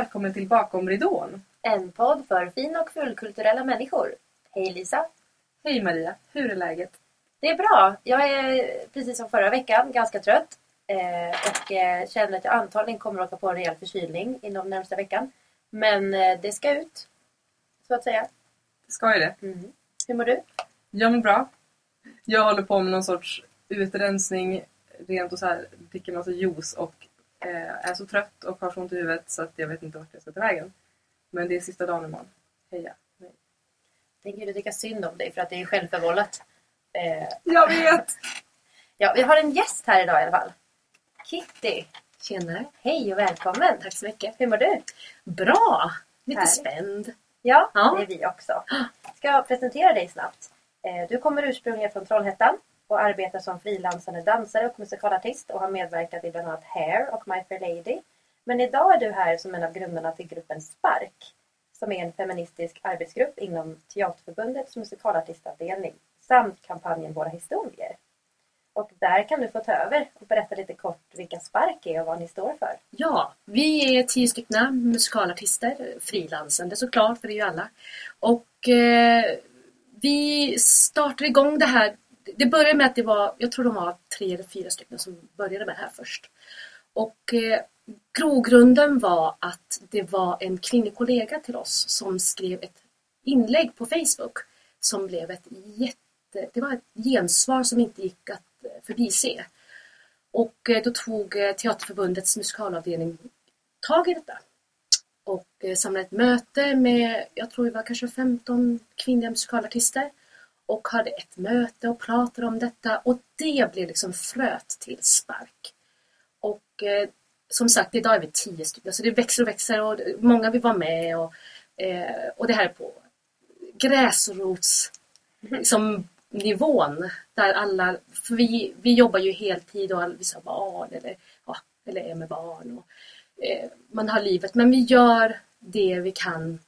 välkommen till Bakom ridån. En podd för fin och fullkulturella människor. Hej Lisa! Hej Maria, hur är läget? Det är bra. Jag är precis som förra veckan ganska trött. Eh, och eh, känner att jag antagligen kommer att åka på en rejäl förkylning inom närmsta veckan. Men eh, det ska ut. Så att säga. Det ska ju det. Mm. Hur mår du? Jag mår bra. Jag håller på med någon sorts utrensning, rent och så här, dricker massa juice och eh, är så trött och har så ont i huvudet så att jag vet inte vart jag ska ta vägen. Men det är sista dagen imorgon. Heja! Nej. Tänker du tycka synd om dig för att det är självförvållat? Eh, Jag vet! ja, vi har en gäst här idag i alla fall. Kitty! Tjenare. Hej och välkommen! Tack så mycket. Hur mår du? Bra! Lite Härligt. spänd. Ja, Ja. det är vi också. Ska jag presentera dig snabbt. Eh, Du kommer ursprungligen från Trollhättan och arbetar som frilansande dansare och musikalartist och har medverkat i bland annat Hair och My Fair Lady. Men idag är du här som en av grundarna till gruppen Spark som är en feministisk arbetsgrupp inom Teaterförbundets musikalartistavdelning samt kampanjen Våra historier. Och där kan du få ta över och berätta lite kort vilka Spark är och vad ni står för. Ja, vi är tio stycken musikalartister, frilansande såklart, för det är ju alla. Och eh, vi startade igång det här. Det började med att det var, jag tror de var tre eller fyra stycken som började med det här först. Och eh, grogrunden var att det var en kvinnlig kollega till oss som skrev ett inlägg på Facebook som blev ett jätte, det var ett gensvar som inte gick att eh, förbise. Och eh, då tog eh, Teaterförbundets musikalavdelning tag i detta. Och samlade ett möte med, jag tror det var kanske 15 kvinnliga musikalartister. Och hade ett möte och pratade om detta och det blev liksom fröet till spark. Och eh, som sagt, idag är vi tio stycken så det växer och växer och många vill vara med och, eh, och det här är på gräsrots liksom, nivån där alla, för vi, vi jobbar ju heltid och vissa har barn eller, ja, eller är med barn. Och, eh, man har livet men vi gör det vi kan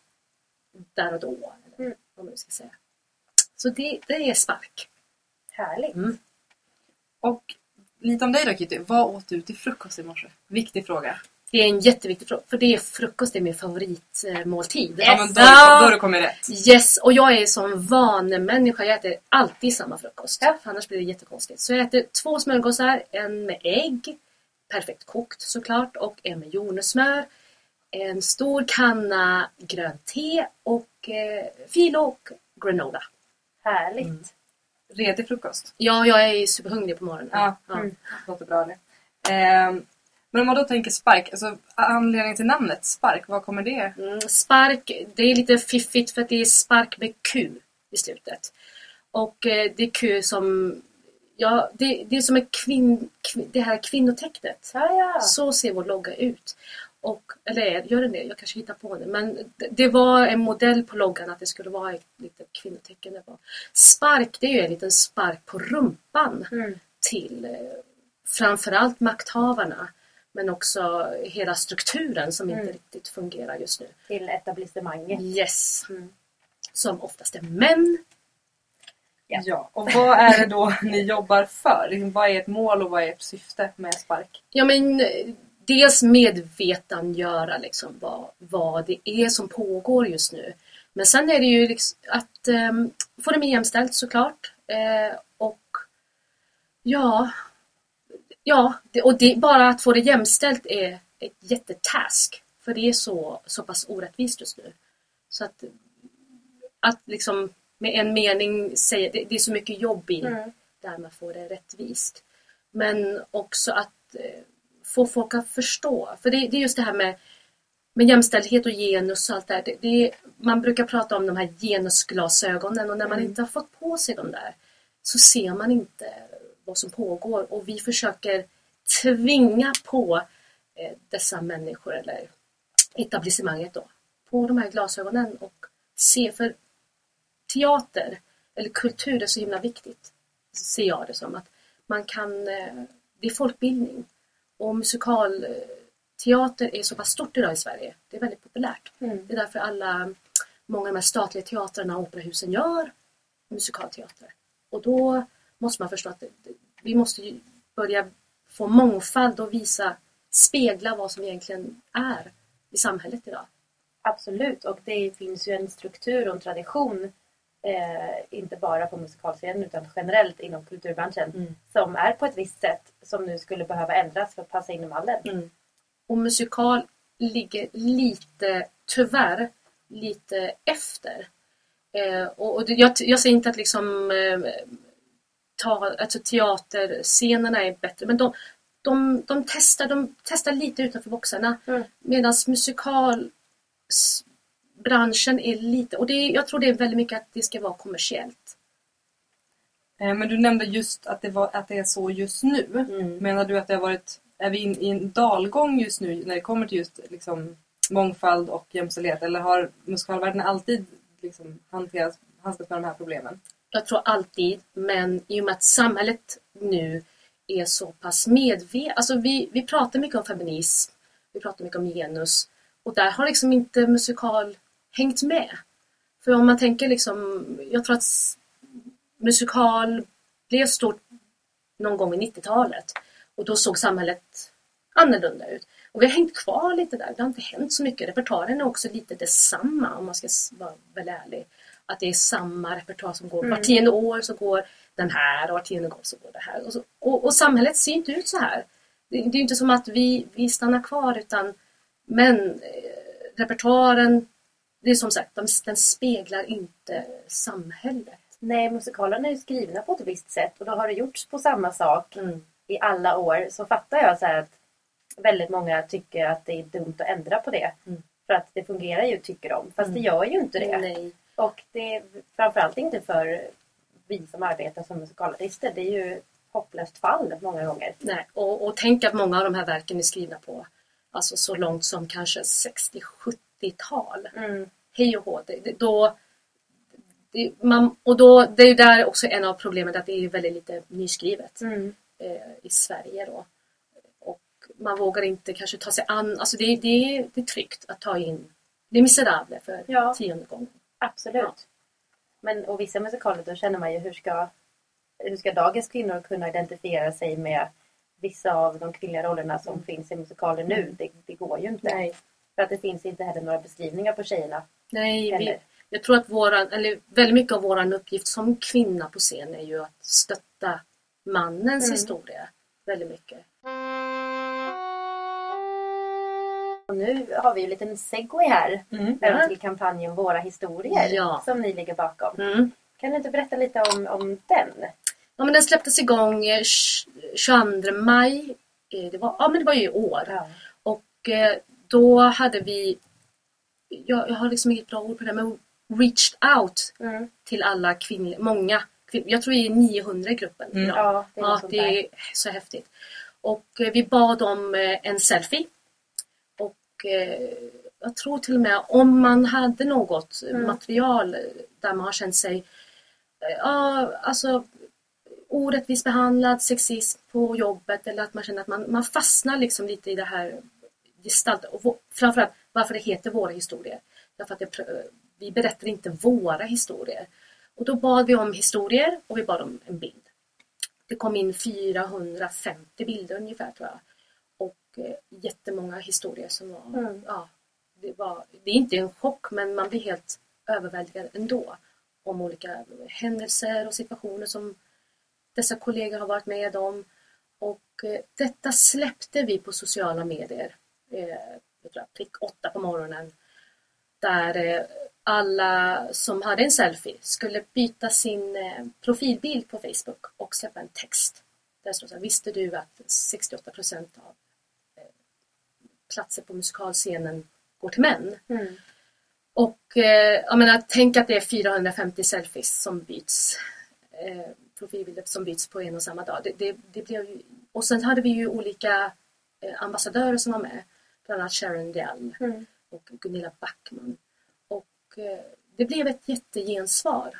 där och då. Eller, Mm. vad man ska säga. Så det, det är spark. Härligt! Mm. Och lite om dig då Kitty, vad åt du till frukost i morse? Viktig fråga. Det är en jätteviktig fråga för det är frukost, det är min favoritmåltid. Ja men då, har du- då har du kommit rätt. Yes, och jag är som vanemänniska. Jag äter alltid samma frukost. För annars blir det jättekonstigt. Så jag äter två smörgåsar, en med ägg, perfekt kokt såklart, och en med jordnötssmör. En stor kanna grönt te och eh, filo och granola. Härligt! Mm. Redig frukost. Ja, jag är superhungrig på morgonen. Ja. Mm. Låter bra det. Ehm, men om man då tänker spark, alltså anledningen till namnet spark, vad kommer det? Mm, spark, det är lite fiffigt för att det är spark med Q i slutet. Och eh, det är Q som, ja, det, det är som en kvinn, kvin, det här kvinnotecknet. Ja, ja. Så ser vår logga ut. Och, eller gör den det? Jag kanske hittar på det. Men det, det var en modell på loggan att det skulle vara ett litet kvinnotecken. Det var. Spark, det är ju en liten spark på rumpan Mm. till eh, framförallt makthavarna. Men också hela strukturen som inte Mm. riktigt fungerar just nu. Till etablissemanget. Yes. Mm. Som oftast är män. Ja. Ja. Och vad är det då ni jobbar för? Vad är ert mål och vad är ert syfte med spark? Ja men dels medvetandegöra liksom vad, vad det är som pågår just nu. Men sen är det ju liksom att um, få det mer jämställt såklart. Eh, och ja, ja det, och det, bara att få det jämställt är ett jättetask. För det är så, så pass orättvist just nu. Så att, att liksom med en mening säga, det, det är så mycket jobb i Mm. där man får det rättvist. Men också att eh, få folk att förstå. För det, det är just det här med, med jämställdhet och genus och allt det här. Det, det man brukar prata om de här genusglasögonen och när man Mm. inte har fått på sig de där så ser man inte vad som pågår och vi försöker tvinga på eh, dessa människor eller etablissemanget då på de här glasögonen och se för teater eller kultur är så himla viktigt ser jag det som att man kan, eh, det är folkbildning och musikalteater är så pass stort idag i Sverige. Det är väldigt populärt. Mm. Det är därför alla, många av de här statliga teatrarna och operahusen gör musikalteater. Och då måste man förstå att vi måste ju börja få mångfald och visa, spegla vad som egentligen är i samhället idag. Absolut, och det finns ju en struktur och en tradition eh, inte bara på musikalscenen utan generellt inom kulturbranschen Mm. som är på ett visst sätt som nu skulle behöva ändras för att passa in i mallen. Mm. Och musikal ligger lite, tyvärr, lite efter. Eh, och och jag, jag säger inte att liksom eh, ta, alltså teaterscenerna är bättre, men de, de, de, testar, de testar lite utanför boxarna. Mm. Medan musikalbranschen är lite, och det, är- jag tror det är väldigt mycket att det ska vara kommersiellt. Eh, Men du nämnde just att det, var, att det är så just nu. Mm. Menar du att det har varit, är vi in, i en dalgång just nu när det kommer till just liksom, mångfald och jämställdhet? Eller har musikalvärlden alltid liksom, hanterats, handskats med de här problemen? Jag tror alltid, men i och med att samhället nu är så pass medvetet. Alltså vi, vi pratar mycket om feminism, vi pratar mycket om genus och där har liksom inte musikal hängt med. För om man tänker liksom, jag tror att musikal blev stort någon gång i 90-talet och då såg samhället annorlunda ut. Och vi har hängt kvar lite där, det har inte hänt så mycket. Repertoaren är också lite detsamma om man ska vara väldigt ärlig. Att det är samma repertoar som går. Mm. Var tionde år så går den här och var tionde år så går det här. Och, så, och, och samhället ser inte ut så här. Det, det är inte som att vi, vi stannar kvar utan men eh, repertoaren, det är som sagt, de, den speglar inte samhället. Nej, musikalerna är ju skrivna på ett visst sätt och då har det gjorts på samma sak Mm. i alla år så fattar jag så att väldigt många tycker att det är dumt att ändra på det. Mm. För att det fungerar ju tycker de. Fast Mm. det gör ju inte det. Nej. Och det är framförallt inte för vi som arbetar som musikalartister. Det är ju hopplöst fall många gånger. Nej. Och, och tänk att många av de här verken är skrivna på alltså så långt som kanske 60-70-tal. Mm. Hej och hå. Det, det, då, det, man, och då, det är där också en av problemen att det är väldigt lite nyskrivet Mm. eh, i Sverige då. Och man vågar inte kanske ta sig an, alltså det, det, det är tryggt att ta in Les Misérables för Ja. tionde gången. Absolut. Ja. Men och vissa musikaler då känner man ju hur ska, hur ska dagens kvinnor kunna identifiera sig med vissa av de kvinnliga rollerna som finns i musikaler nu. Det, det går ju inte. Nej. För att det finns inte heller några beskrivningar på tjejerna. Nej, vi, jag tror att våran, eller väldigt mycket av vår uppgift som kvinna på scen är ju att stötta mannens Mm. historia väldigt mycket. Och nu har vi ju en liten segway här. Mm. Över till kampanjen Våra historier. Ja. Som ni ligger bakom. Mm. Kan du inte berätta lite om, om den? Ja, men den släpptes igång eh, tj- 22 maj. Eh, Det var, ja, men det var ju i år. Ja. Och eh, då hade vi, jag, jag har liksom inget bra ord på det, men reached out Mm. till alla kvinnor, många. Jag tror vi är 900 i gruppen. Mm. idag. Ja, det är Ja, det är så häftigt. Och eh, vi bad om eh, en selfie. Och eh, jag tror till och med om man hade något Mm. material där man har känt sig ja, alltså orättvist behandlad, sexism på jobbet eller att man känner att man, man fastnar liksom lite i det här gestalten. Och framförallt varför det heter Våra historier. Därför att det, vi berättar inte våra historier. Och då bad vi om historier och vi bad om en bild. Det kom in 450 bilder ungefär tror jag. Och eh, jättemånga historier som var, Mm. ja, det var, det är inte en chock men man blir helt överväldigad ändå. Om olika händelser och situationer som dessa kollegor har varit med om. Och eh, detta släppte vi på sociala medier. Eh, jag tror prick åtta på morgonen. Där eh, alla som hade en selfie skulle byta sin eh, profilbild på Facebook och släppa en text. Där står så här, visste du att 68 procent av platser på musikalscenen går till män? Mm. Och jag menar, tänk att det är 450 selfies som byts. Profilbilder som byts på en och samma dag. Det, det, det blev och sen hade vi ju olika ambassadörer som var med. Bland annat Sharon Dial Mm. och Gunilla Backman. Och eh, det blev ett jättegensvar.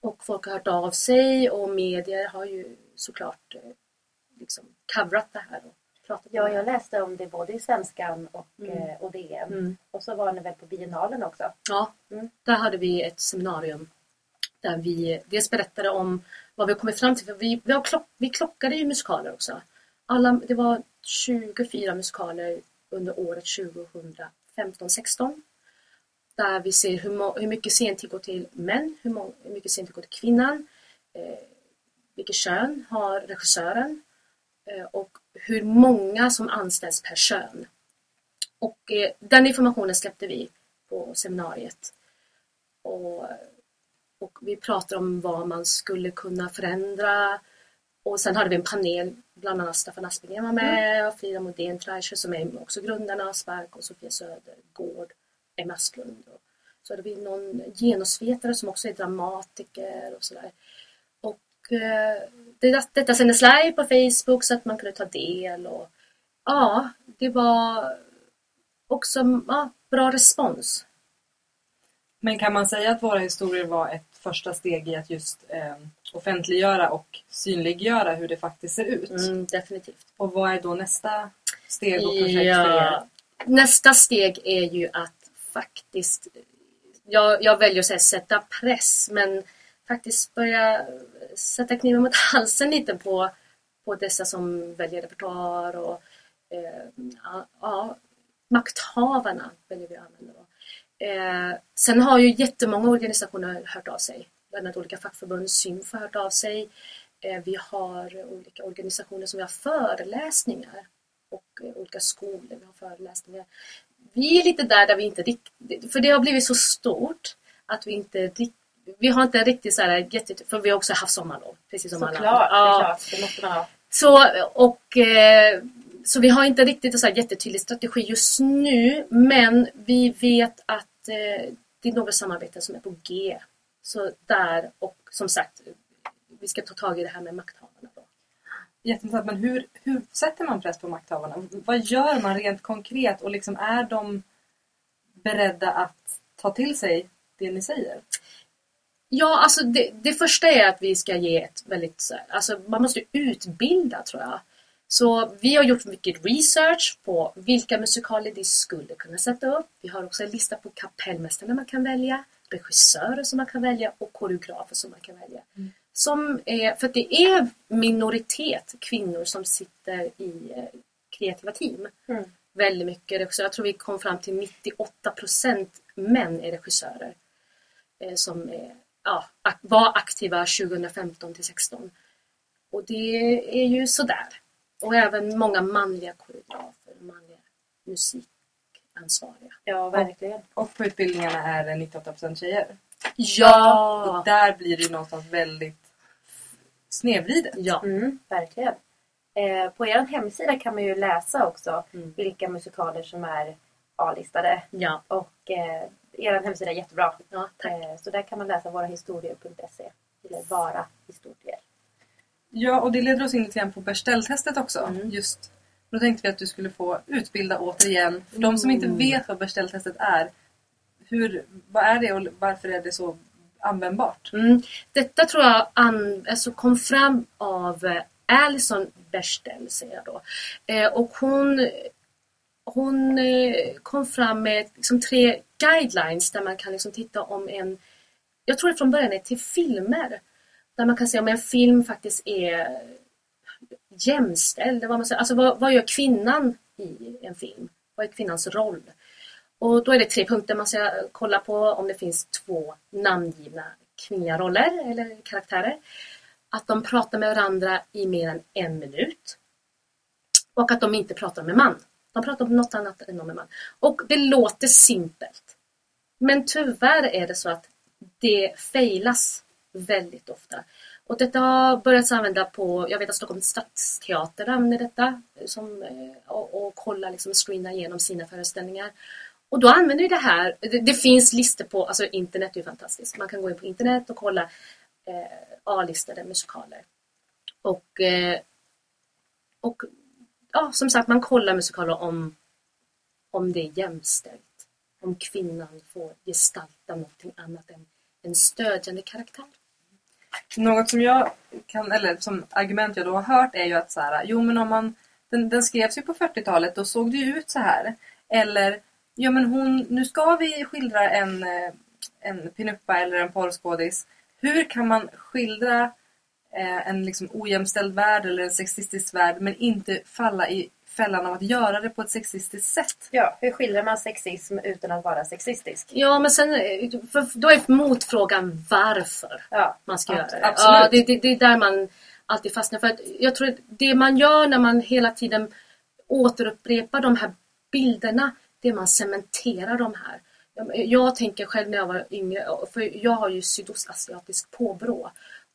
Och folk har hört av sig och medier har ju såklart eh, liksom coverat det här och pratat Ja, jag läste om det både i Svenskan och, Mm. eh, och DN. Mm. Och så var ni väl på biennalen också? Ja, Mm. där hade vi ett seminarium där vi dels berättade om vad vi kommit fram till. För vi, vi, klock, vi klockade ju musikaler också. Alla, det var 24 musikaler under året 2015-16 Där vi ser hur, hur mycket sentid går till män, hur, hur mycket sentid går till kvinnan, eh, vilket kön har regissören eh, och hur många som anställs per kön. Och eh, den informationen släppte vi på seminariet. Och, och vi pratade om vad man skulle kunna förändra. Och sen hade vi en panel, bland annat Staffan Aspegren var med, och Frida Modén Fleischer som är också grundarna av Spark och Sofia Södergård, Emma Asplund. Och så hade vi någon genusvetare som också är dramatiker och sådär. Och eh, det, detta sändes live på Facebook så att man kunde ta del. Och, ja, det var också ja, bra respons. Men kan man säga att våra historier var ett första steg i att just eh, offentliggöra och synliggöra hur det faktiskt ser ut? Mm, definitivt. Och vad är då nästa steg och projekt för er? Ja. Nästa steg är ju att faktiskt, jag, jag väljer att säga sätta press, men faktiskt börja sätta kniven mot halsen lite på, på dessa som väljer repertoar och eh, ja, ja, makthavarna väljer vi att använda. Eh, sen har ju jättemånga organisationer hört av sig. Bland annat olika fackförbund, Symf har hört av sig. Eh, vi har olika organisationer som vi har föreläsningar och eh, olika skolor, vi har föreläsningar. Vi är lite där där vi inte riktigt, för det har blivit så stort att vi inte riktigt vi har inte riktigt så här jätte, för vi har också haft sommarlov. Precis som alla Såklart, andra. det är Ja. klart. Det måste man ha. Så, och, eh, så vi har inte riktigt en så här jättetydlig strategi just nu men vi vet att eh, det är några samarbeten som är på G. Så där och som sagt vi ska ta tag i det här med makthavarna. Då. Jätteintressant, men hur, hur sätter man press på makthavarna? Vad gör man rent konkret och liksom är de beredda att ta till sig det ni säger? Ja, alltså det, det första är att vi ska ge ett väldigt, alltså man måste utbilda tror jag. Så vi har gjort mycket research på vilka musikaler de skulle kunna sätta upp. Vi har också en lista på kapellmästarna man kan välja, regissörer som man kan välja och koreografer som man kan välja. Som är, för det är minoritet kvinnor som sitter i eh, kreativa team. Mm. Väldigt mycket regissörer. Jag tror vi kom fram till 98% män är regissörer eh, som är, ja, var aktiva 2015 till 16. Och det är ju sådär. Och även många manliga koreografer, manliga musikansvariga. Ja, verkligen. Och på utbildningarna är det 98% tjejer. Och Ja! där blir det ju någonstans väldigt snedvridet. Ja. Mm, verkligen. Eh, på er hemsida kan man ju läsa också Mm. vilka musikaler som är A-listade. Ja. Och eh, er hemsida är jättebra. ja, tack. Eh, så där kan man läsa vårahistorier.se. Eller bara historier. Ja, och det leder oss in lite grann på Bechdel-testet också. Mm. Just, då tänkte vi att du skulle få utbilda återigen. För de som inte Mm. vet vad Bechdel-testet är, hur, vad är det och varför är det så användbart? Mm. Detta tror jag an, alltså kom fram av eh, Alison Bechdel, säger jag då. Eh, och hon, hon eh, kom fram med liksom, tre guidelines där man kan liksom, titta om en, jag tror det från början är till filmer, där man kan se om en film faktiskt är jämställd. Vad, man säger. Alltså, vad, vad gör kvinnan i en film? Vad är kvinnans roll? Och då är det tre punkter man ska kolla på om det finns två namngivna kvinnliga roller eller karaktärer. Att de pratar med varandra i mer än en minut. Och att de inte pratar med man. De pratar om något annat än om en man. Och det låter simpelt. Men tyvärr är det så att det failas väldigt ofta. Och detta har börjat använda på, jag vet att Stockholms stadsteater använder detta som, eh, och, och kollar, liksom screenar igenom sina föreställningar. Och då använder vi det här, det, det finns listor på, alltså internet är ju fantastiskt. Man kan gå in på internet och kolla eh, A-listade musikaler. Och, eh, och ja, som sagt, man kollar musikaler om, om det är jämställt. Om kvinnan får gestalta någonting annat än en stödjande karaktär. Något som jag kan, eller som argument jag då har hört är ju att så här, jo men om man, den, den skrevs ju på 40-talet, då såg det ju ut så här. Eller, ja men hon, nu ska vi skildra en, eh, en pinuppa eller en porrskådis. Hur kan man skildra eh, en liksom ojämställd värld eller en sexistisk värld men inte falla i fällan av att göra det på ett sexistiskt sätt. Ja, hur skildrar man sexism utan att vara sexistisk? Ja, men sen för, då är motfrågan varför Ja, man ska göra det. absolut. Ja, det, det. Det är där man alltid fastnar. För att jag tror att det man gör när man hela tiden återupprepar de här bilderna, det är man cementerar de här. Jag, jag tänker själv när jag var yngre, för jag har ju sydostasiatisk påbrå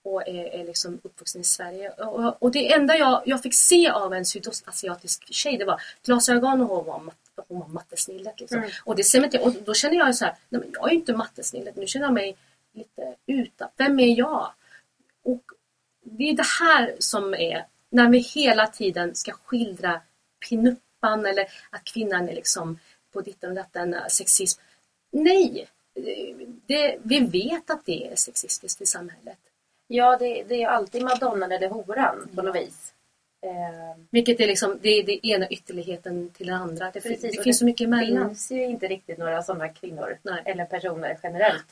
och är, är liksom uppvuxen i Sverige. Och, och det enda jag, jag fick se av en sydostasiatisk tjej, det var glasögon och hon var, hon var mattesnillet. Liksom. Mm. Och, det cementerade, och då känner jag så här, nej men jag är ju inte mattesnillet, nu känner jag mig lite utan. Vem är jag? Och det är det här som är när vi hela tiden ska skildra pinuppan eller att kvinnan är liksom på ditten och datten, sexism. Nej! Det, vi vet att det är sexistiskt i samhället. Ja det, det är alltid madonnan eller horan på något vis. Eh, Vilket är liksom, det är det ena ytterligheten till den andra. Det, Precis, det finns det så mycket det emellan. finns ju inte riktigt några sådana kvinnor Nej. eller personer generellt.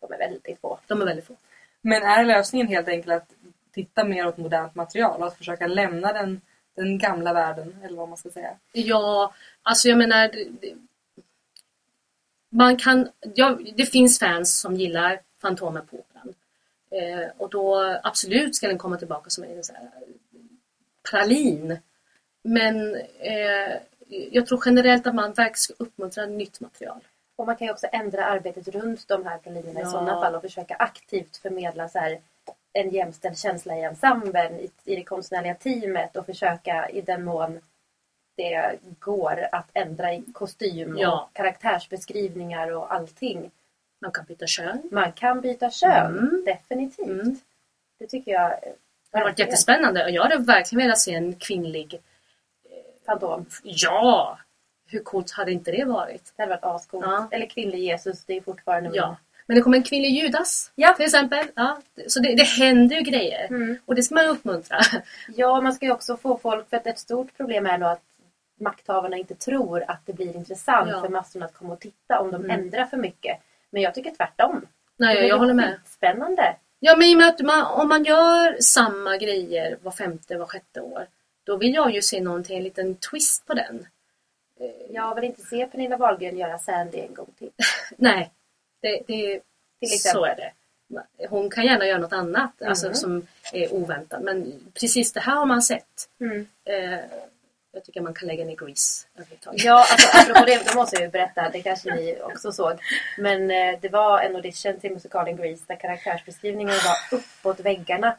De är väldigt få. De är väldigt få. Men är lösningen helt enkelt att titta mer åt modernt material och att försöka lämna den, den gamla världen, eller vad man ska säga? Ja, alltså jag menar... det- det- Man kan, ja, det finns fans som gillar Fantomen på. Eh, och då absolut ska den komma tillbaka som en så här, pralin. Men eh, jag tror generellt att man verkligen ska uppmuntra nytt material. Och man kan ju också ändra arbetet runt de här pralinerna i Ja. sådana fall och försöka aktivt förmedla så här, en jämställd känsla i ensemblen, i, i det konstnärliga teamet och försöka i den mån det går att ändra i kostym Ja. och karaktärsbeskrivningar och allting. Man kan byta kön. Man kan byta kön, Mm. definitivt. Mm. Det tycker jag. Det har varit jättespännande och jag hade verkligen velat se en kvinnlig... Fantom. Ja! Hur coolt hade inte det varit? Det hade varit ascoolt. Ja. Eller kvinnlig Jesus, det är fortfarande. Ja. Men det kommer en kvinnlig Judas Ja. till exempel. Ja. Så det, det händer ju grejer. Mm. Och det ska man uppmuntra. Ja, man ska ju också få folk, för att ett stort problem är nog att makthavarna inte tror att det blir intressant Ja. för massorna att komma och titta om de Mm. ändrar för mycket. Men jag tycker tvärtom. Nej, jag håller med. Spännande. Ja, men i och med att man, om man gör samma grejer var femte, var sjätte år. Då vill jag ju se någonting, en liten twist på den. Jag vill inte se Pernilla Wahlgren göra Sandy en gång till. Nej, det, det, Till exempel. så är det. Hon kan gärna göra något annat Mm. alltså, som är oväntat. Men precis det här har man sett. Mm. Eh, jag tycker man kan lägga ner Grease överhuvudtaget. Ja, alltså, apropå det, då måste jag ju berätta, det kanske ni också såg. Men eh, det var en audition till musikalen Grease där karaktärsbeskrivningen var uppåt väggarna.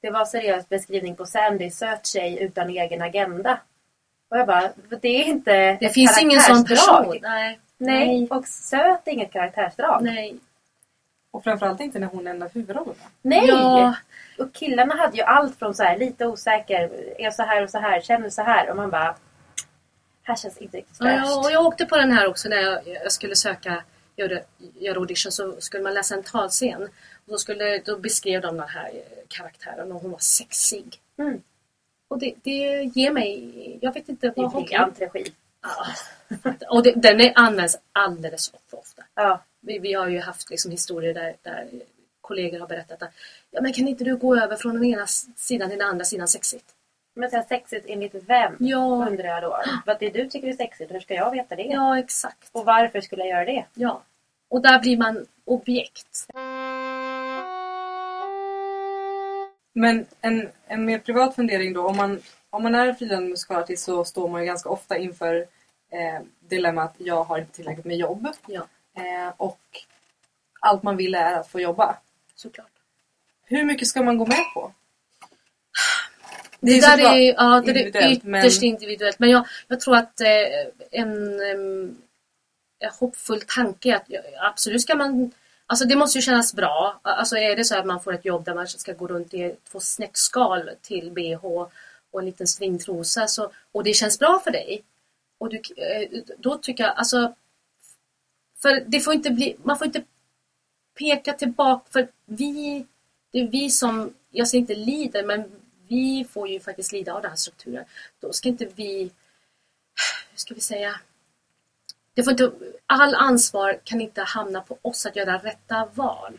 Det var seriös beskrivning på Sandy, söt tjej utan egen agenda. Och jag bara, det är inte Det ett finns ingen sån person. Nej. Nej. Nej. och söt är inget karaktärsdrag. Nej. Och framförallt inte när hon är en av huvudrollerna. Nej! Ja, Och killarna hade ju allt från så här lite osäker, är så här och så här, känner så här. Och man bara, här känns inte riktigt Ja, fräscht. jag, och jag åkte på den här också när jag, jag skulle söka göra, göra audition så skulle man läsa en talscen. Och då, skulle, då beskrev de den här karaktären och hon var sexig. Mm. Och det, det ger mig, jag vet inte Det är briljant regi. Ah, Och det, den är, används alldeles för ofta. Ja. Vi, vi har ju haft liksom historier där, där kollegor har berättat att ja, men kan inte du gå över från den ena sidan till den andra sidan sexigt? Men här, sexigt enligt vem? Ja, Undrar jag då. Vad det du tycker är sexigt, hur ska jag veta det? ja exakt. Och varför skulle jag göra det? Ja. Och där blir man objekt. Men en, en mer privat fundering då. Om man, om man är frilansande musikalartist så står man ju ganska ofta inför eh, dilemmat jag har inte tillräckligt med jobb. Ja, Eh, och allt man vill är att få jobba. Såklart. Hur mycket ska man gå med på? Det, är där är, ja, det är ytterst men- individuellt. Men jag, jag tror att eh, en, en hoppfull tanke är att absolut ska man Alltså det måste ju kännas bra. Alltså är det så att man får ett jobb där man ska gå runt i två snäckskal till bh och en liten stringtrosa så, och det känns bra för dig. Och du, eh, då tycker jag alltså för det får inte bli, man får inte peka tillbaka för vi, det är vi som, jag säger inte lider, men vi får ju faktiskt lida av den här strukturen. Då ska inte vi, hur ska vi säga, det får inte, all ansvar kan inte hamna på oss att göra rätta val.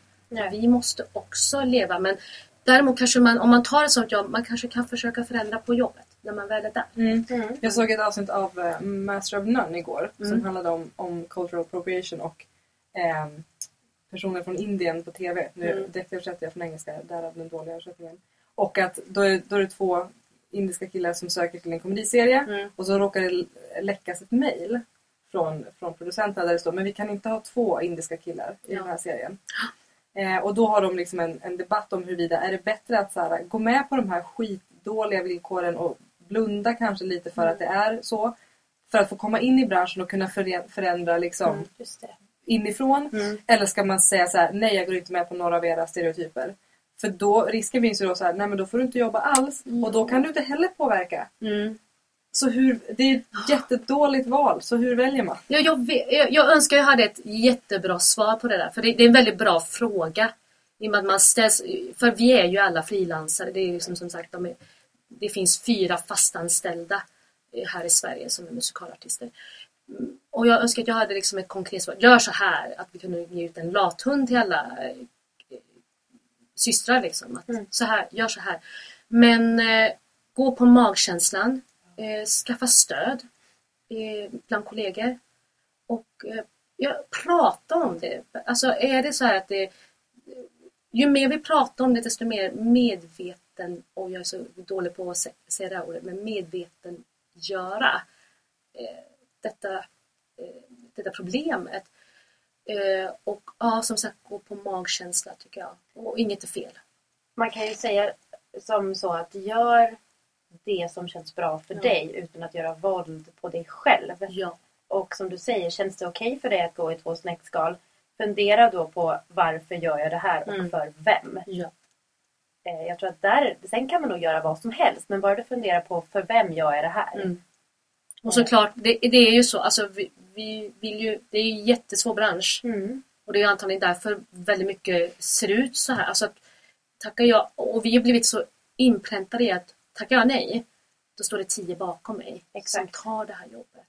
Vi måste också leva, men däremot kanske man, om man tar ett sånt jobb, man kanske kan försöka förändra på jobbet. när man väl är där. Mm. Mm. Jag såg ett avsnitt av eh, Master of None igår som Mm. handlade om, om cultural appropriation och ehm, personer från Indien på TV. Nu Mm. direkt översätter jag från engelska, därav den dåliga översättningen. Och att då är, då är det två indiska killar som söker till en komediserie Mm. och så råkar det läckas ett mail från, från producenterna där det står men vi kan inte ha två indiska killar i Ja. den här serien. Eh, och då har de liksom en, en debatt om huruvida är det bättre att så här, gå med på de här skitdåliga villkoren och blunda kanske lite för Mm. att det är så. För att få komma in i branschen och kunna förä- förändra liksom Mm. Inifrån. Mm. Eller ska man säga så här, nej jag går inte med på några av era stereotyper. För då, risken finns ju då så här, nej men då får du inte jobba alls Mm. och då kan du inte heller påverka. Mm. Så hur, det är ett jättedåligt val, så hur väljer man? Ja, jag, vet, jag, jag önskar jag hade ett jättebra svar på det där. För det, det är en väldigt bra fråga. I och med att man ställs, för vi är ju alla frilansare. Det, är liksom, som sagt, de är, det finns fyra fastanställda eh, här i Sverige som är musikalartister. Och jag önskar att jag hade liksom ett konkret svar. Gör så här. Att vi kunde ge ut en lathund till alla eh, systrar. Liksom. Att Mm. så här, gör så här. Men eh, gå på magkänslan. Eh, skaffa stöd eh, bland kollegor. Och eh, ja, prata om det. Alltså är det så här att det ju mer vi pratar om det desto mer medveten, och jag är så dålig på att sä- säga det här ordet, men medvetengöra eh, detta, detta problemet. Eh, och ja, som sagt, gå på magkänsla tycker jag. Och inget är fel. Man kan ju säga som så att gör det som känns bra för Ja. dig utan att göra våld på dig själv. Ja. Och som du säger, känns det okej för dig att gå i två snäckskal? Fundera då på varför gör jag det här och Mm. för vem? ja. Eh, Jag tror att där, sen kan man nog göra vad som helst men bara du funderar på för vem gör jag det här? Mm. Och såklart, det, det är ju så, alltså vi, vi vill ju, det är ju en jättesvår bransch. Mm. Och det är antagligen därför väldigt mycket ser ut så här. Alltså att tackar jag, och vi har blivit så inpräntade i att tackar jag nej, då står det tio bakom mig Exakt. som tar det här jobbet.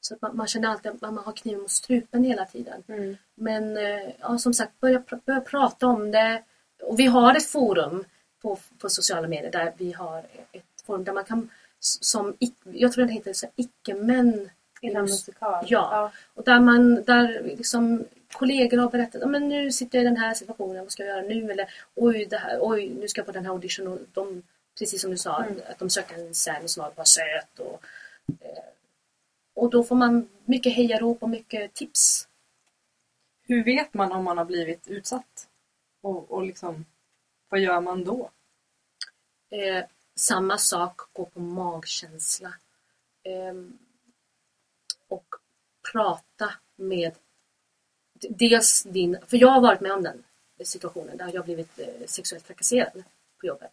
Så att man, man känner alltid att man har kniven mot strupen hela tiden. Mm. Men eh, ja, som sagt, börja, börja prata om det. Och vi har ett forum på, på sociala medier där vi har ett forum där man kan som, jag tror det heter så icke-män Inom musikal? Ja. Och där man, där liksom kollegor har berättat, "Ja, men nu sitter jag i den här situationen, vad ska jag göra nu? Eller oj, det här, oj nu ska jag på den här audition och de, precis som du sa, Mm. att de söker en sen som var söt och eh, och då får man mycket hejarop och mycket tips. Hur vet man om man har blivit utsatt? Och, och liksom, vad gör man då? Eh, samma sak, gå på magkänsla. Eh, och prata med dels din, för jag har varit med om den situationen där jag blivit eh, sexuellt trakasserad på jobbet.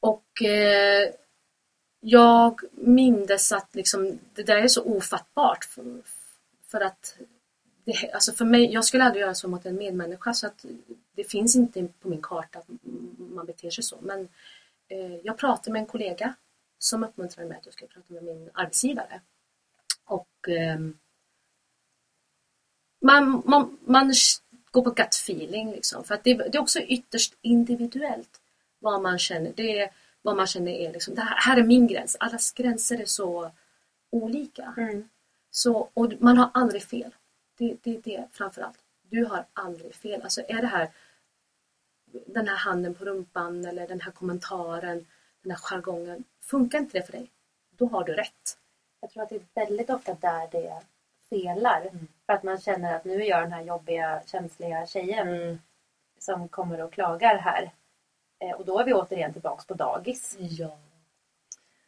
Och eh, jag mindes att liksom, det där är så ofattbart för, för att det, alltså för mig, jag skulle aldrig göra så mot en medmänniska så att det finns inte på min karta att man beter sig så. Men eh, jag pratade med en kollega som uppmuntrade mig att jag skulle prata med min arbetsgivare. Och ehm, man, man, man går på gut feeling liksom. För att det, det är också ytterst individuellt vad man känner. Det är vad man känner är liksom, det här, här är min gräns. Allas gränser är så olika. Mm. Så, och man har aldrig fel. Det, det är det framför allt. Du har aldrig fel. Alltså är det här den här handen på rumpan eller den här kommentaren, den här jargongen. Funkar inte det för dig? Då har du rätt. Jag tror att det är väldigt ofta där det felar. Mm. För att man känner att nu är jag den här jobbiga, känsliga tjejen Mm. som kommer och klagar här. Eh, och då är vi återigen tillbaks på dagis. Ja.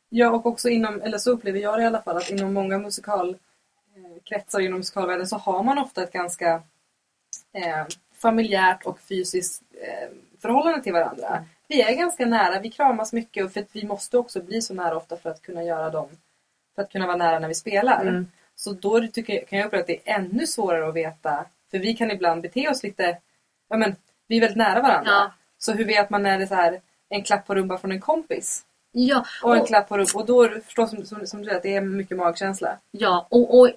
Ja, och också inom, eller så upplever jag det i alla fall, att inom många musikalkretsar inom musikalvärlden så har man ofta ett ganska eh, familjärt och fysiskt eh, förhållande till varandra. Mm. Vi är ganska nära, vi kramas mycket och för att vi måste också bli så nära ofta för att kunna göra dem, för att kunna vara nära när vi spelar. Mm. Så då tycker, jag- kan jag uppleva att det är ännu svårare att veta, för vi kan ibland bete oss lite, ja men vi är väldigt nära varandra. Ja. Så hur vet man när det är så här en klapp på rumpan från en kompis? Ja, Och en och, klapp på rumpan. Och då förstås som, som, som du säger, att det är mycket magkänsla. ja, och, och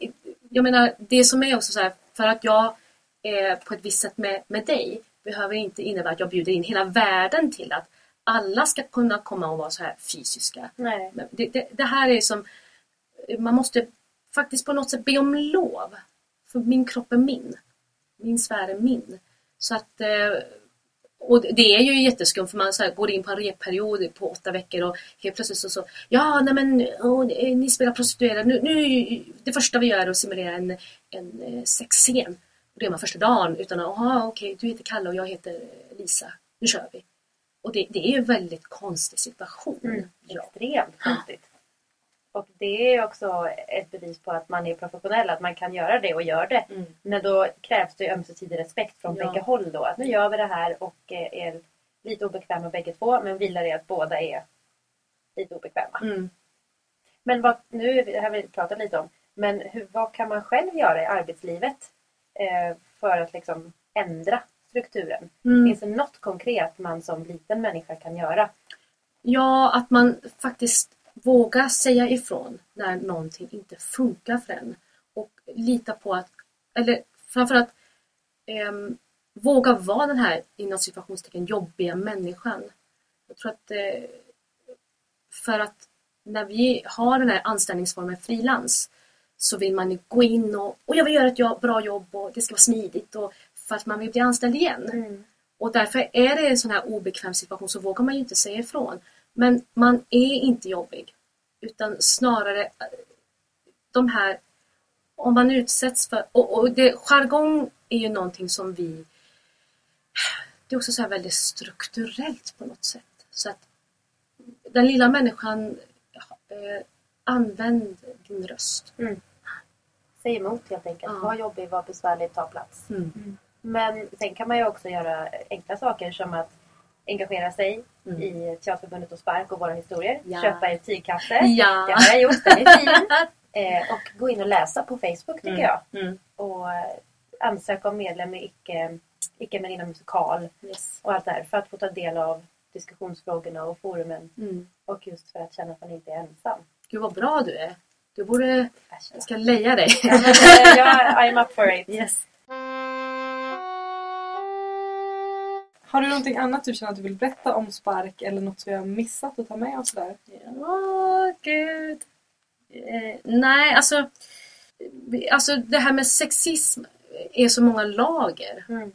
jag menar det som är också så här, för att jag är på ett visst sätt med, med dig behöver inte innebära att jag bjuder in hela världen till att alla ska kunna komma och vara så här fysiska. Nej. Det, det, det här är som, man måste faktiskt på något sätt be om lov. För min kropp är min. Min sfär är min. Så att, eh, och det är ju jätteskumt för man så här, går in på en repperiod på åtta veckor och helt plötsligt så, så ja nej men åh, ni spelar prostituerade. Nu, nu, det första vi gör är att simulera en, en eh, sexscen. Och det är man första dagen utan att, jaha okej du heter Kalle och jag heter Lisa. Nu kör vi. Och det, det är en väldigt konstig situation. Mm. Ja. Extremt konstigt. Och det är också ett bevis på att man är professionell, att man kan göra det och gör det. Mm. Men då krävs det ömsesidig respekt från Ja. bägge håll då. Att nu gör vi det här och eh, är lite obekväma bägge två men vilar i att båda är lite obekväma. Mm. Men vad, nu har vi pratat lite om, men hur, vad kan man själv göra i arbetslivet för att liksom ändra strukturen? Mm. Finns det något konkret man som liten människa kan göra? Ja, att man faktiskt vågar säga ifrån när någonting inte funkar för en. Och lita på att, eller framförallt ehm, våga vara den här inom situationstecken jobbiga människan. Jag tror att eh, för att när vi har den här anställningsformen frilans så vill man ju gå in och, och jag vill göra ett jobb, bra jobb och det ska vara smidigt och för att man vill bli anställd igen. Och därför är det en sån här obekväm situation så vågar man ju inte säga ifrån. Men man är inte jobbig. Utan snarare eh, de här, om man utsätts för, och, och det, jargong är ju någonting som vi, det är också så väldigt strukturellt på något sätt. Så att den lilla människan, eh, använd din röst. Säg emot helt enkelt. Ja. Var jobbig, var besvärlig, ta plats. Mm. Men sen kan man ju också göra enkla saker som att engagera sig Mm. i Teaterförbundet och Spark och våra historier. Ja. Köpa en tygkasse. Ja. Det har jag gjort, den är fin. eh, och gå in och läsa på Facebook tycker Mm. jag. Mm. Och eh, ansöka om medlem i icke, icke men inom musikal Yes. och allt det här. För att få ta del av diskussionsfrågorna och forumen. Mm. Och just för att känna att man inte är ensam. Gud vad bra du är. Du borde, jag ska leja dig. Ja, eh, jag, I'm up for it. Yes. Har du någonting annat du känner att du vill berätta om Spark eller något som vi har missat att ta med oss där? Åh, gud. Eh, nej, alltså, alltså det här med sexism är så många lager. Mm.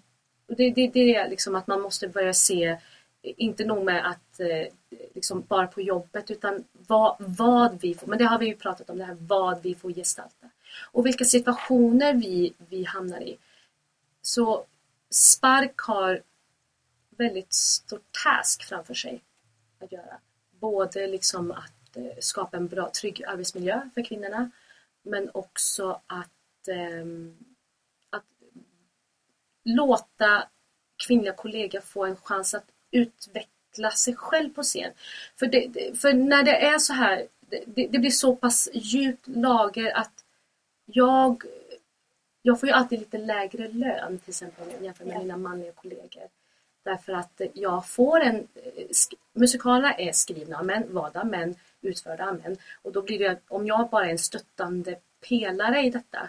Det, det, det är liksom att man måste börja se, inte nog med att eh, liksom bara på jobbet, utan vad, vad vi får, men det har vi ju pratat om, det här vad vi får gestalta. Och vilka situationer vi, vi hamnar i. Så Spark har väldigt stor task framför sig att göra. Både liksom att eh, skapa en bra, trygg arbetsmiljö för kvinnorna men också att, ehm, att låta kvinnliga kollegor få en chans att utveckla sig själv på scen. För, det, för när det är så här, det, det blir så pass djupt lager att jag, jag får ju alltid lite lägre lön till exempel jämfört med Ja. mina manliga kollegor. Därför att jag får en... Musikalerna är skrivna av män, valda av män, utförda av män. Och då blir det, om jag bara är en stöttande pelare i detta,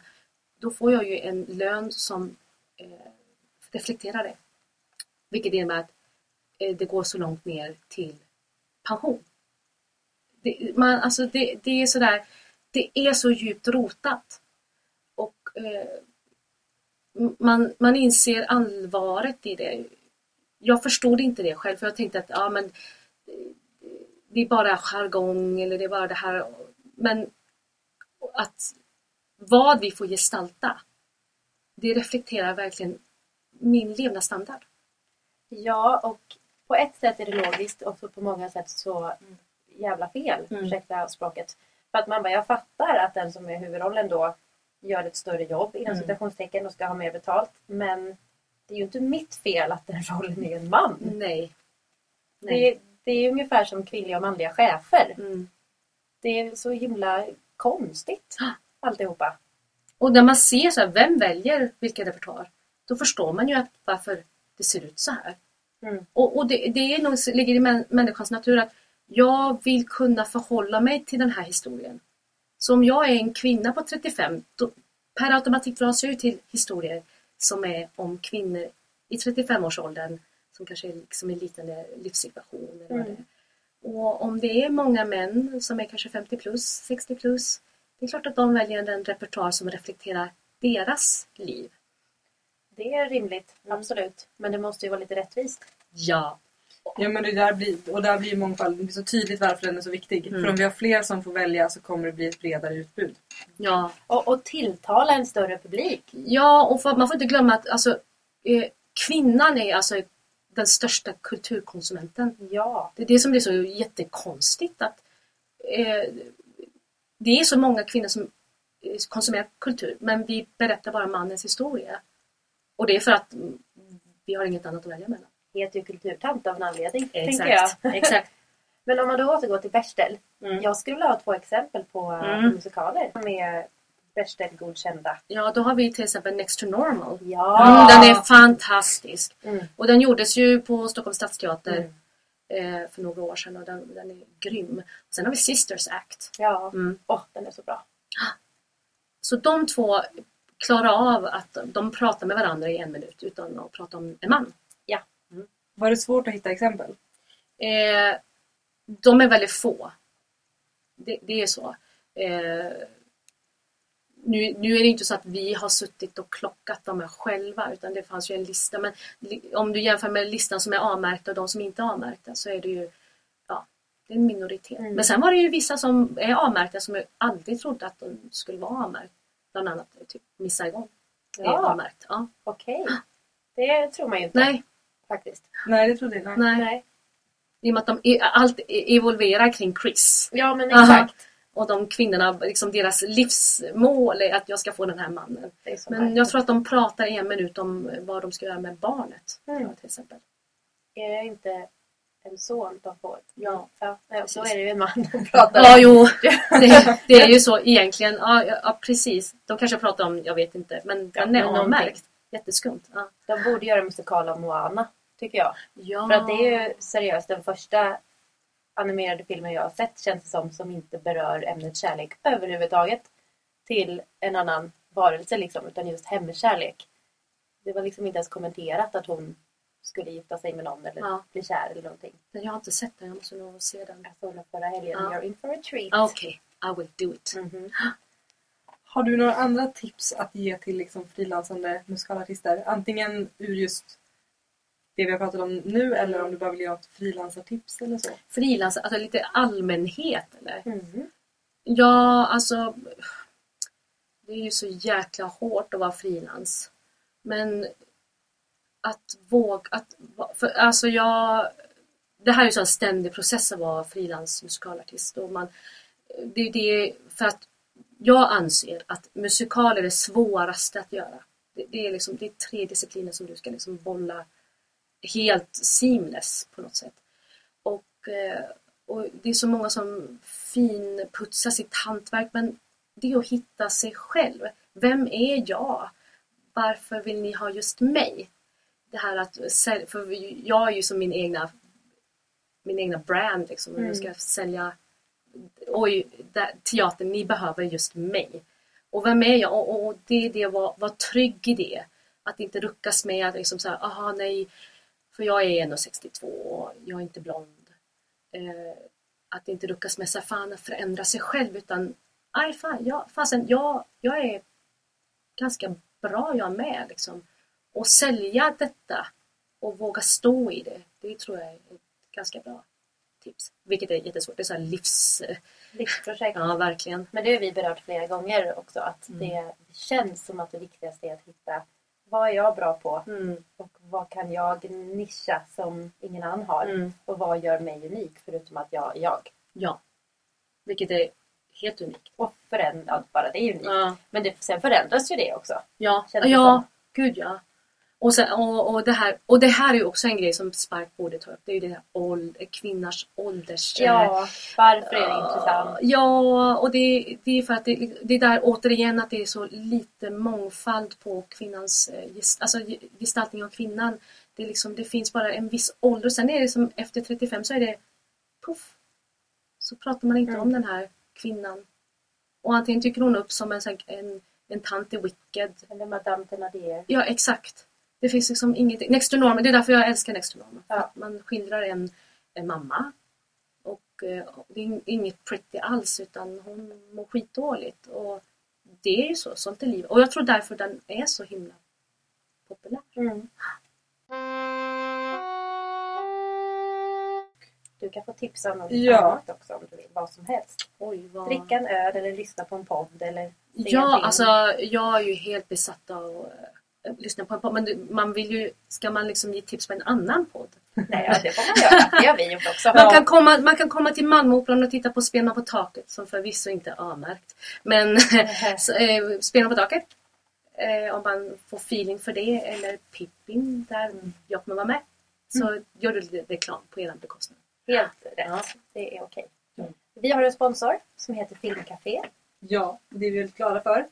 då får jag ju en lön som eh, reflekterar det. Vilket innebär att Eh, det går så långt ner till pension. Det, man, alltså det, det är sådär, det är så djupt rotat. Och eh, man, man inser allvaret i det. Jag förstod inte det själv för jag tänkte att ja, men, eh, det är bara jargong eller det är bara det här. Men att vad vi får gestalta, det reflekterar verkligen min levnadsstandard. Ja, och på ett sätt är det logiskt och på många sätt så jävla fel, Mm. ursäkta språket. För att man bara, jag fattar att den som är huvudrollen då gör ett större jobb inom Mm. citationstecken och ska ha mer betalt. Men det är ju inte mitt fel att den rollen är en man. Nej. Det, det är ungefär som kvinnliga och manliga chefer. Mm. Det är så himla konstigt alltihopa. Och när man ser så här, vem väljer vilken repertoar, då förstår man ju att varför det ser ut så här. Mm. Och, och det, det är nog, ligger i män, människans natur att jag vill kunna förhålla mig till den här historien. Så om jag är en kvinna på 35, då per automatik dras jag till historier som är om kvinnor i 35-årsåldern som kanske är liksom en liknande livssituation. Eller Mm. det. Och om det är många män som är kanske 50 plus, 60 plus, det är klart att de väljer en repertoar som reflekterar deras liv. Det är rimligt, absolut. Men det måste ju vara lite rättvist. Ja. Ja men det där blir, och där blir mångfald, det blir så tydligt varför den är så viktig. Mm. För om vi har fler som får välja så kommer det bli ett bredare utbud. Ja, Och, och tilltala en större publik. ja och för, man får inte glömma att alltså, eh, kvinnan är alltså den största kulturkonsumenten. Ja. Det är det som blir så jättekonstigt. Att, eh, det är så många kvinnor som eh, konsumerar kultur men vi berättar bara mannens historia. Och det är för att vi har inget annat att välja mellan. Heter ju kulturtant av en anledning, tänker jag. Exakt. Exakt. Men om man då återgår till Bechdel. Mm. Jag skulle vilja ha två exempel på eh, Mm. musikaler som är Bechdel-godkända. Ja, då har vi till exempel Next to Normal. Ja! Mm, den är fantastisk. Mm. Och den gjordes ju på Stockholms stadsteater Mm. eh, för några år sedan och den, den är grym. Sen har vi Sisters Act. Ja. Mm. Åh, den är så bra. Så de två klarar av att de pratar med varandra i en minut utan att prata om en man. Var det svårt att hitta exempel? Eh, de är väldigt få. Det, det är så. Eh, nu, nu är det inte så att vi har suttit och klockat dem själva utan det fanns ju en lista. Men om du jämför med listan som är avmärkta och de som inte är avmärkta så är det ju ja, det är en minoritet. Mm. Men sen var det ju vissa som är avmärkta som jag aldrig trodde att de skulle vara avmärkta. Bland annat typ Miss Saigon. Ja. avmärkt. Ja. Okej. Det tror man ju inte. Nej, Faktiskt. Nej, det trodde jag inte. nej. Nej. I och med att de, allt evolverar kring Chris. Ja, men Aha. exakt. Och de kvinnorna, liksom deras livsmål är att jag ska få den här mannen. Så Men jag märkligt. tror att de pratar i en minut om vad de ska göra med barnet. Mm. jag, Till exempel. Är det inte en son de får? Ja. Ja, ja då är det ju en man de pratar Ja, om. jo. Det, det är ju så egentligen. Ja, ja, ja, precis. De kanske pratar om, jag vet inte, men Ja, den är avmärkt. Jätteskumt. Ja. De borde göra en musikal om Moana, tycker jag. ja. För att det är ju seriöst den första animerade filmen jag har sett känns det som, som inte berör ämnet kärlek överhuvudtaget till en annan varelse liksom, utan just hemkärlek. Det var liksom inte ens kommenterat att hon skulle gifta sig med någon eller Ja. bli kär eller någonting. Men jag har inte sett den, jag måste nog se den. Jag såg den förra helgen. Ja. You're in for a treat. Okej, I will do it. Mhm. Har du några andra tips att ge till liksom frilansande musikalartister? Antingen ur just det vi har pratat om nu eller om du bara vill ge något frilansartips eller så. Frilans, alltså lite allmänhet eller? Mhm. Ja, alltså. Det är ju så jäkla hårt att vara frilans. Men att våga, att, för, alltså jag, det här är ju så en ständig process att vara frilans musikalartist. Och man, det, det för att jag anser att musikal är det svåraste att göra. Det, det, är, liksom, det är tre discipliner som du ska liksom bolla helt seamless på något sätt. Och, eh, och det är så många som finputsar sitt hantverk men det är att hitta sig själv. Vem är jag? Varför vill ni ha just mig? Det här att för jag är ju som min egna min egna brand liksom. Mm. Jag ska sälja oj, där, teatern, ni behöver just mig. Och vem är jag? Och, och det är det att vara, vara trygg i det. Att inte ruckas med att liksom så här, aha nej, för jag är 1,62 och jag är inte blond. Eh, att inte ruckas med fan att förändra sig själv utan aj fan, jag, fasen, jag, jag är ganska bra jag med liksom. Och sälja detta och våga stå i det, det tror jag är ett ganska bra tips. Vilket är jättesvårt, det är så här livs... Livsprojekt. Ja, verkligen. Men det har vi berört flera gånger också. Att Mm. det känns som att det viktigaste är att hitta vad är jag bra på Mm. och vad kan jag nischa som ingen annan har. Mm. Och vad gör mig unik förutom att jag är jag. Ja. Vilket är helt unikt. Och förändra, bara det är unikt. Ja, Men det, sen förändras ju det också. ja, ja gud ja. Och, sen, och, och, det här, och det här är också en grej som Spark borde ta upp. Det är ju det här åld, kvinnors ålders... Ja, varför är det Ja, intressant? Ja, och det, det är för att det, det är där återigen att det är så lite mångfald på kvinnans eh, alltså ge- gestaltning av kvinnan. Det, liksom, det finns bara en viss ålder. Sen är det som efter 35 så är det puff. Så pratar man inte Mm. om den här kvinnan. Och antingen tycker hon upp som en, en, en tant i Wicked. Eller Madame Thénardier. Ja, exakt. Det finns liksom inget... Next to normal, det är därför jag älskar Next to normal. Ja. Man skildrar en, en mamma och eh, det är inget pretty alls utan hon mår skitdåligt. Och det är ju så, sånt är livet. Och jag tror därför den är så himla populär. Mm. Du kan få tipsa om något Ja. annat också om du vill. Vad som helst. Oj, vad... Dricka en öl eller lyssna på en podd eller Ja, alltså jag är ju helt besatt av äh, lyssna på en podd. Men man vill ju, ska man liksom ge tips på en annan podd? Nej, ja, det får man göra. Det har vi gjort också. Man, kan komma, man kan komma till Malmöoperan och titta på Spelman på taket som förvisso inte är avmärkt. Men så, eh, Spelman på taket, eh, om man får feeling för det, eller Pippin där jag kommer vara med. Så gör du lite reklam på er bekostnad. Helt rätt. Ja. Det är okej. Mm. Vi har en sponsor som heter Filmcafé. Ja, det är vi väldigt glada för.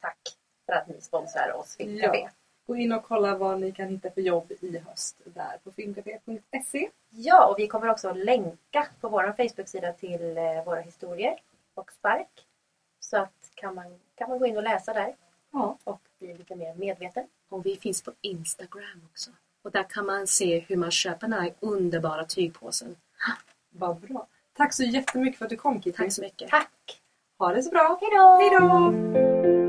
Tack för att ni sponsrar oss Filmcafé. Ja. Gå in och kolla vad ni kan hitta för jobb i höst där på filmcafé.se. Ja, och vi kommer också att länka på vår Facebook-sida till eh, våra historier och spark. Så att kan man, kan man gå in och läsa där Ja. och bli lite mer medveten. Och vi finns på Instagram också. Och där kan man se hur man köper den här underbara tygpåsen. Vad bra. Tack så jättemycket för att du kom Kitty. Tack så mycket. Tack! Ha det så bra. Hej då! Hej då!